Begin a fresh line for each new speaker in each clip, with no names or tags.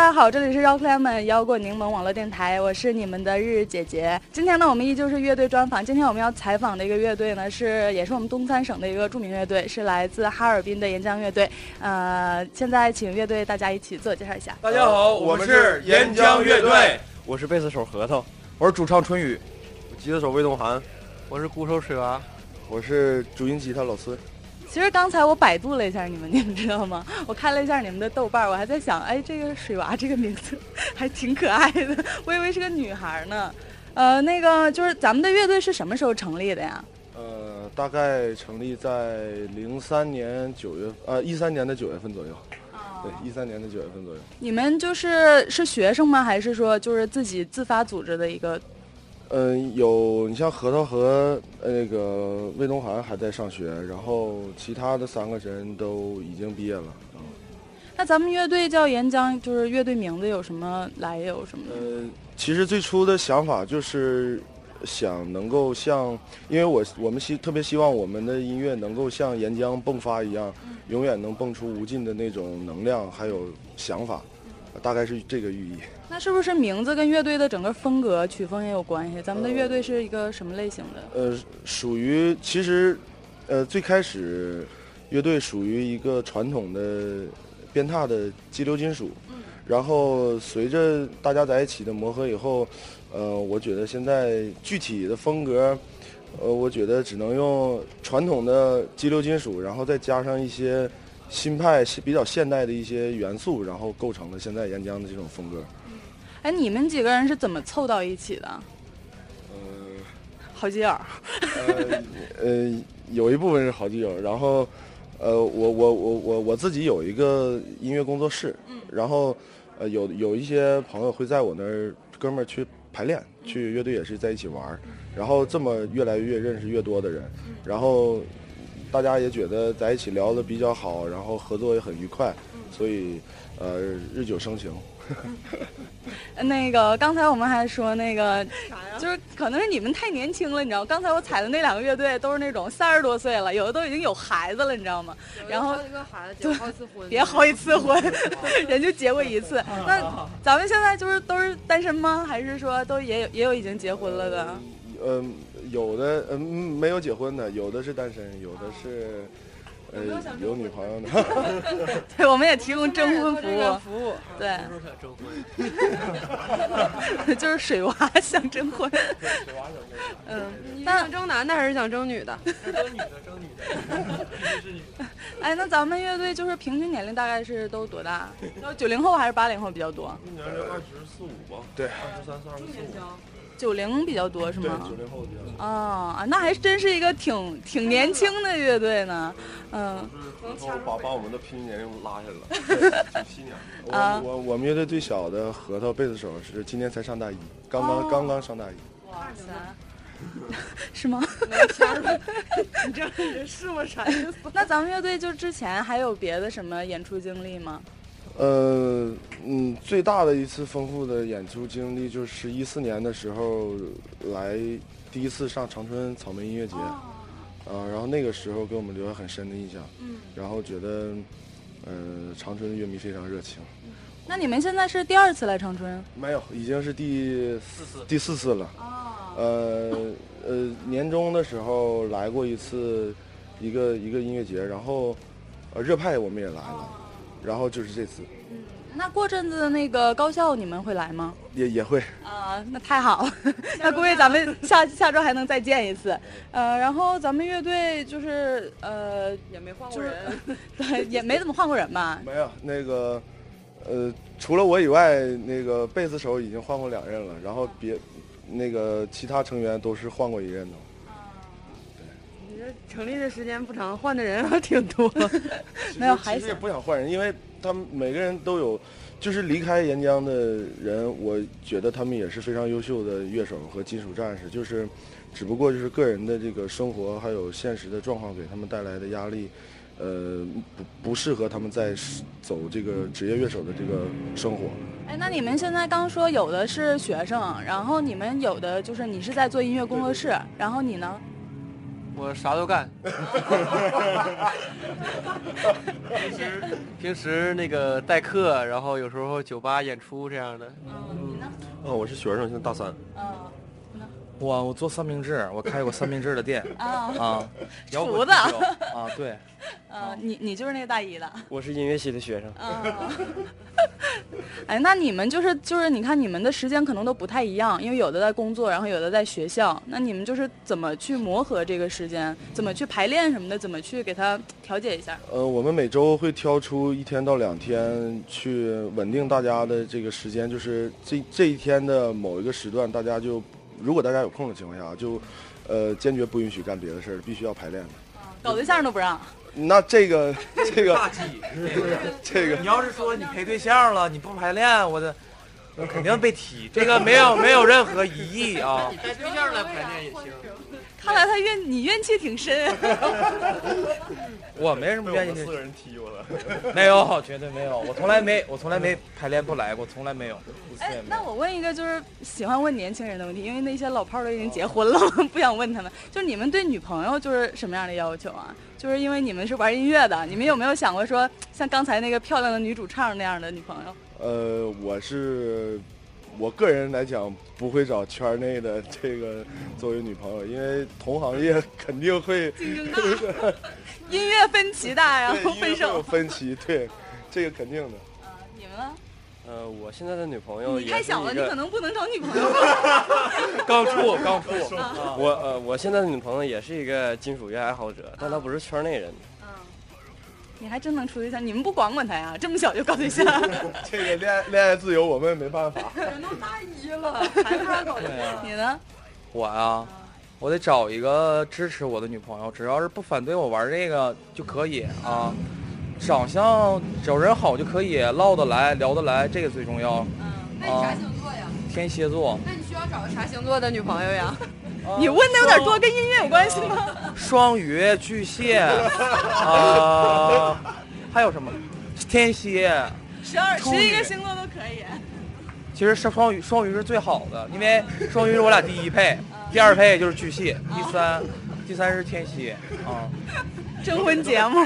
家好，这里是 Rock Lemon 摇滚柠檬网络电台，我是你们的日日姐姐。今天呢，我们依旧是乐队专访。今天我们要采访的一个乐队呢，是也是我们东三省的一个著名乐队，是来自哈尔滨的岩浆乐队。呃，现在请乐队大家一起自我介绍一下。
大家好，我们是岩浆乐队，
我是贝斯手核桃，我是主唱春雨，
吉他手魏东涵，
我是鼓手水娃，
我是主音吉他老孙。
其实刚才我百度了一下你们，你们知道吗？我看了一下你们的豆瓣，我还在想，哎，这个水娃这个名字还挺可爱的，我以为是个女孩呢。呃，那个就是咱们的乐队是什么时候成立的呀？
呃，大概成立在零三年九月，呃，一三年的九月份左右。对，一三年的九月份左右。
你们就是是学生吗？还是说就是自己自发组织的一个？
嗯，有你像核桃和那个魏东涵还在上学，然后其他的三个人都已经毕业了。
嗯那咱们乐队叫岩浆，就是乐队名字有什么来由什么的？
呃，其实最初的想法就是想能够像，因为我我们希特别希望我们的音乐能够像岩浆迸发一样，永远能迸出无尽的那种能量，还有想法，大概是这个寓意。
那是不是名字跟乐队的整个风格曲风也有关系？咱们的乐队是一个什么类型的？
呃，属于其实，呃，最开始乐队属于一个传统的鞭挞的激流金属，然后随着大家在一起的磨合以后，呃，我觉得现在具体的风格，呃，我觉得只能用传统的激流金属，然后再加上一些新派是、比较现代的一些元素，然后构成了现在岩浆的这种风格。
哎，你们几个人是怎么凑到一起的？
呃，
好基友。
呃呃，有一部分是好基友，然后，呃，我我我我我自己有一个音乐工作室，然后，呃，有有一些朋友会在我那儿，哥们儿去排练，去乐队也是在一起玩儿，然后这么越来越认识越多的人，然后大家也觉得在一起聊的比较好，然后合作也很愉快，所以呃，日久生情。
那个刚才我们还说那个，就是可能是你们太年轻了，你知道？刚才我踩的那两个乐队都是那种三十多岁了，有的都已经有孩子了，你知道吗？然后
一个孩子 结好几次婚，
别好几次婚，人就结过一次。那咱们现在就是都是单身吗？还是说都也有也有已经结婚了的？
嗯，有的嗯没有结婚的，有的是单身，有的是。呃，有女朋友的，
对，我们也提供征婚服务，
服务，
对，
征婚，
就是水娃想征婚，水
娃想征嗯，你想征男的还是想征女的？
征女的，征女的，必须是女的。
哎，那咱们乐队就是平均年龄大概是都多大？九零后还是八零后比较多？
今年是二十四五吧？
对，
二十三、四、二十四。
九零比较多是吗？
九零后比较多。
啊那还真是一个挺挺年轻的乐队呢。嗯。
是把把我们的平均年龄拉下来了，九七年。
我我我们乐队最小的核桃贝斯手是今年才上大一，刚刚刚刚上大一。
哇塞！是吗？
你这人是吗？啥意思？
那咱们乐队就之前还有别的什么演出经历吗？
呃，嗯，最大的一次丰富的演出经历就是一四年的时候来第一次上长春草莓音乐节，啊，然后那个时候给我们留下很深的印象，嗯，然后觉得，呃，长春的乐迷非常热情。
那你们现在是第二次来长春？
没有，已经是第
四次，
第四次了。哦，呃呃，年终的时候来过一次，一个一个音乐节，然后，呃，热派我们也来了。然后就是这次，
嗯，那过阵子那个高校你们会来吗？
也也会
啊，那太好了，那估计咱们下下周还能再见一次，呃，然后咱们乐队就是呃
也没换过人，
对，也没怎么换过人吧？
没有，那个呃除了我以外，那个贝斯手已经换过两任了，然后别那个其他成员都是换过一任的。
成立的时间不长，换的人还挺多。
没有，
其实也不想换人，因为他们每个人都有，就是离开岩浆的人，我觉得他们也是非常优秀的乐手和金属战士。就是，只不过就是个人的这个生活还有现实的状况给他们带来的压力，呃，不不适合他们在走这个职业乐手的这个生活。
哎，那你们现在刚说有的是学生，然后你们有的就是你是在做音乐工作室，然后你呢？
我啥都干。平时平时那个代课，然后有时候酒吧演出这样的。
嗯，你呢？
啊，我是学生，现在大三。
嗯，
我我做三明治，我开过三明治的店
啊
啊，
厨子
啊，对，
呃，你你就是那个大一的。
我是音乐系的学生。
啊，哎，那你们就是就是，你看你们的时间可能都不太一样，因为有的在工作，然后有的在学校。那你们就是怎么去磨合这个时间？怎么去排练什么的？怎么去给他调节一下？
呃，我们每周会挑出一天到两天去稳定大家的这个时间，就是这这一天的某一个时段，大家就如果大家有空的情况下，就呃坚决不允许干别的事儿，必须要排练的。
搞对象都不让。
那这个这个
大忌，
这个
你要是说你陪对象了，你不排练，我的，我肯定被踢。这个没有没有任何疑义啊。
你带对象来排练也行。
看来他怨你怨气挺深。
我没什么怨气。
四个人踢我了。
没有，绝对没有。我从来没我从来没排练不来过，从来没有。
哎，那我问一个就是喜欢问年轻人的问题，因为那些老炮儿都已经结婚了，不想问他们。就是你们对女朋友就是什么样的要求啊？就是因为你们是玩音乐的，你们有没有想过说像刚才那个漂亮的女主唱那样的女朋友？
呃，我是我个人来讲不会找圈内的这个作为女朋友，因为同行业肯定会
竞争大，音乐分歧大，然后分手
分歧，对，这个肯定的。
啊，你们呢？
呃，我现在的女朋友
你太小了，你可能不能找女朋友。
刚处，刚处。
我呃，我现在的女朋友也是一个金属乐爱好者，但她不是圈内人。
嗯，你还真能处对象？你们不管管他呀？这么小就搞对象？
这个恋爱恋爱自由，我们也没办法。
人都大一了，还他搞对象？你呢？
我呀，我得找一个支持我的女朋友，只要是不反对我玩这个就可以啊。长相只要人好就可以，唠得来，聊得来，这个最重要。
嗯，那你啥星座呀？
天蝎座。
那你需要找个啥星座的女朋友呀？
你问的有点多，跟音乐有关系吗？
双鱼、巨蟹，啊，还有什么？天蝎。
十二、十一个星座都可以。
其实是双鱼，双鱼是最好的，因为双鱼是我俩第一配，第二配就是巨蟹，第三，第三是天蝎啊。
征婚节目，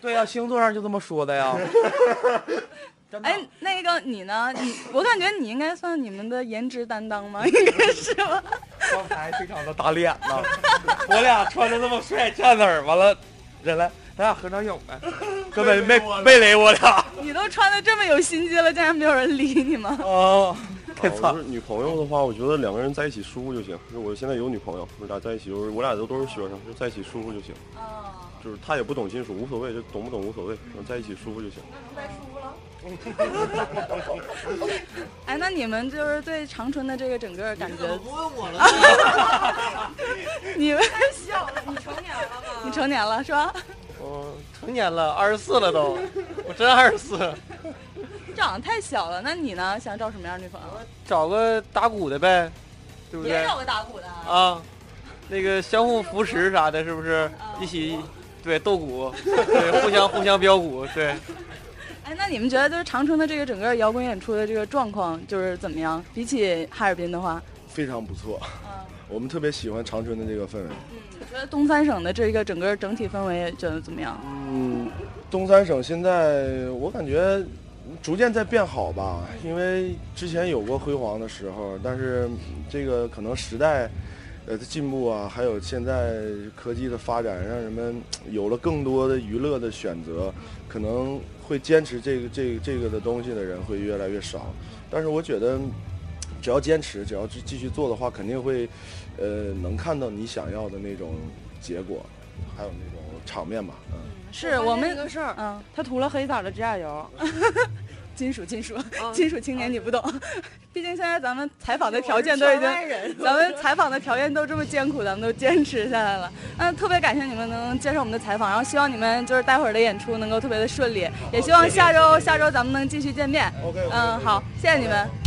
对呀，星座上就这么说的呀。
哎，那个你呢？你我感觉你应该算你们的颜值担当吗？应该是吧。
刚才非常的打脸呢，我俩穿的那么帅，站那儿完了，人来，咱俩合张影呗。根本没没雷我俩。
你都穿的这么有心机了，竟然没有人理你吗？
哦，太惨。
女朋友的话，我觉得两个人在一起舒服就行。就是我现在有女朋友，我俩在一起，就是我俩都都是学生，就在一起舒服就行。
哦。
就是他也不懂金属，无所谓，就懂不懂无所谓，在一起舒服就行。
那能再舒服了？哎，那你们就是对长春的这个整个感觉？
不问我了。
你们
太小了，你成年了吗？
你成年了是吧？
我成年了，二十四了都，我真二十四。
长得太小了，那你呢？想找什么样女朋友？
找个打鼓的呗，对不对？
也找个打鼓的
啊，那个相互扶持啥的，是不是？一起。对斗鼓，对互相互相标鼓，对。
哎，那你们觉得就是长春的这个整个摇滚演出的这个状况就是怎么样？比起哈尔滨的话，
非常不错。嗯，我们特别喜欢长春的这个氛围。
嗯，你觉得东三省的这一个整个整体氛围觉得怎么样？
嗯，东三省现在我感觉逐渐在变好吧，因为之前有过辉煌的时候，但是这个可能时代。呃，的进步啊，还有现在科技的发展，让人们有了更多的娱乐的选择，可能会坚持这个、这个、这个的东西的人会越来越少。但是我觉得，只要坚持，只要继继续做的话，肯定会，呃，能看到你想要的那种结果，还有那种场面吧。嗯，
是我们
个事儿，
嗯，他涂了黑色的指甲油。金属，金属，金属青年，你不懂。毕竟现在咱们采访的条件都已经，咱们采访的条件都这么艰苦，咱们都坚持下来了。嗯，特别感谢你们能接受我们的采访，然后希望你们就是待会儿的演出能够特别的顺利，也希望下周下周咱们能继续见面。
OK，
嗯，好，谢谢你们。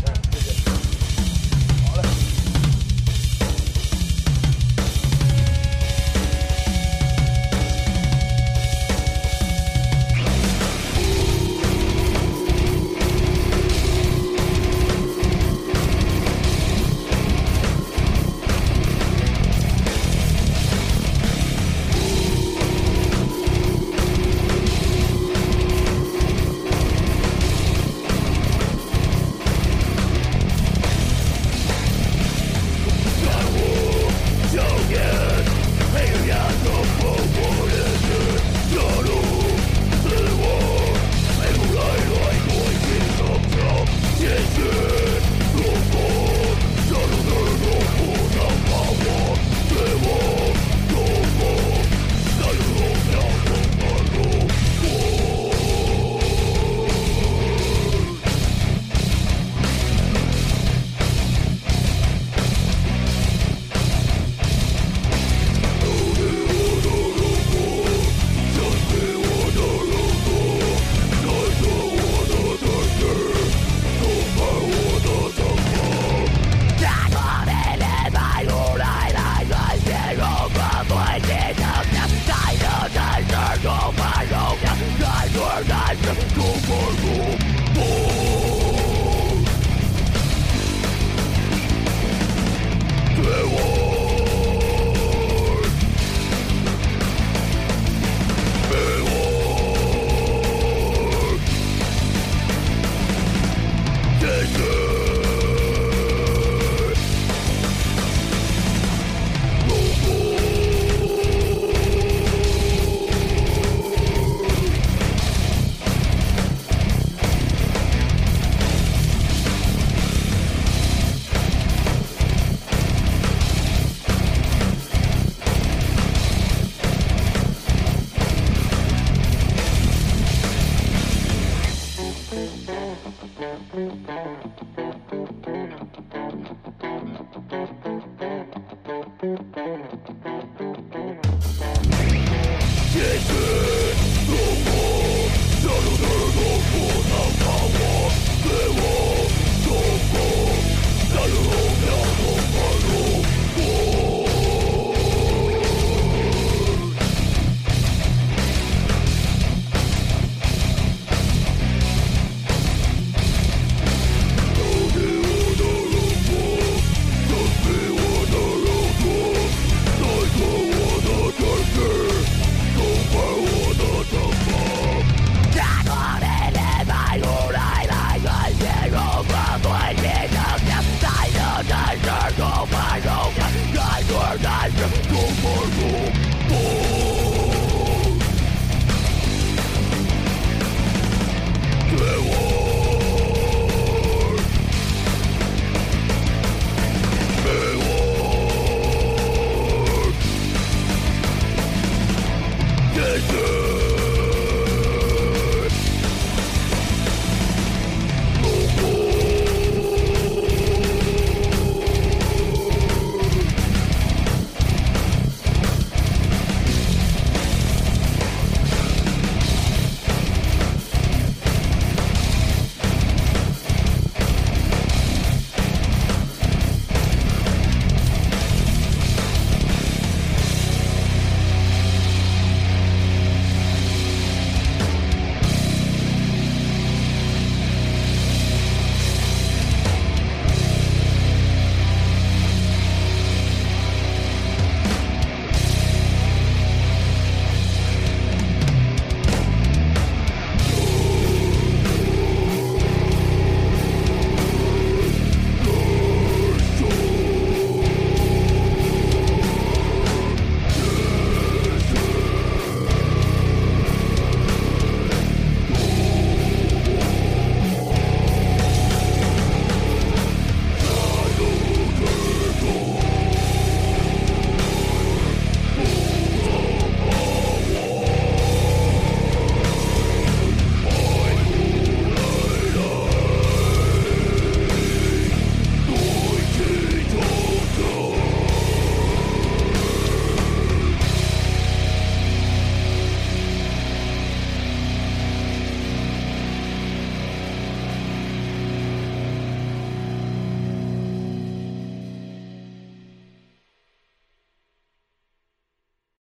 survival.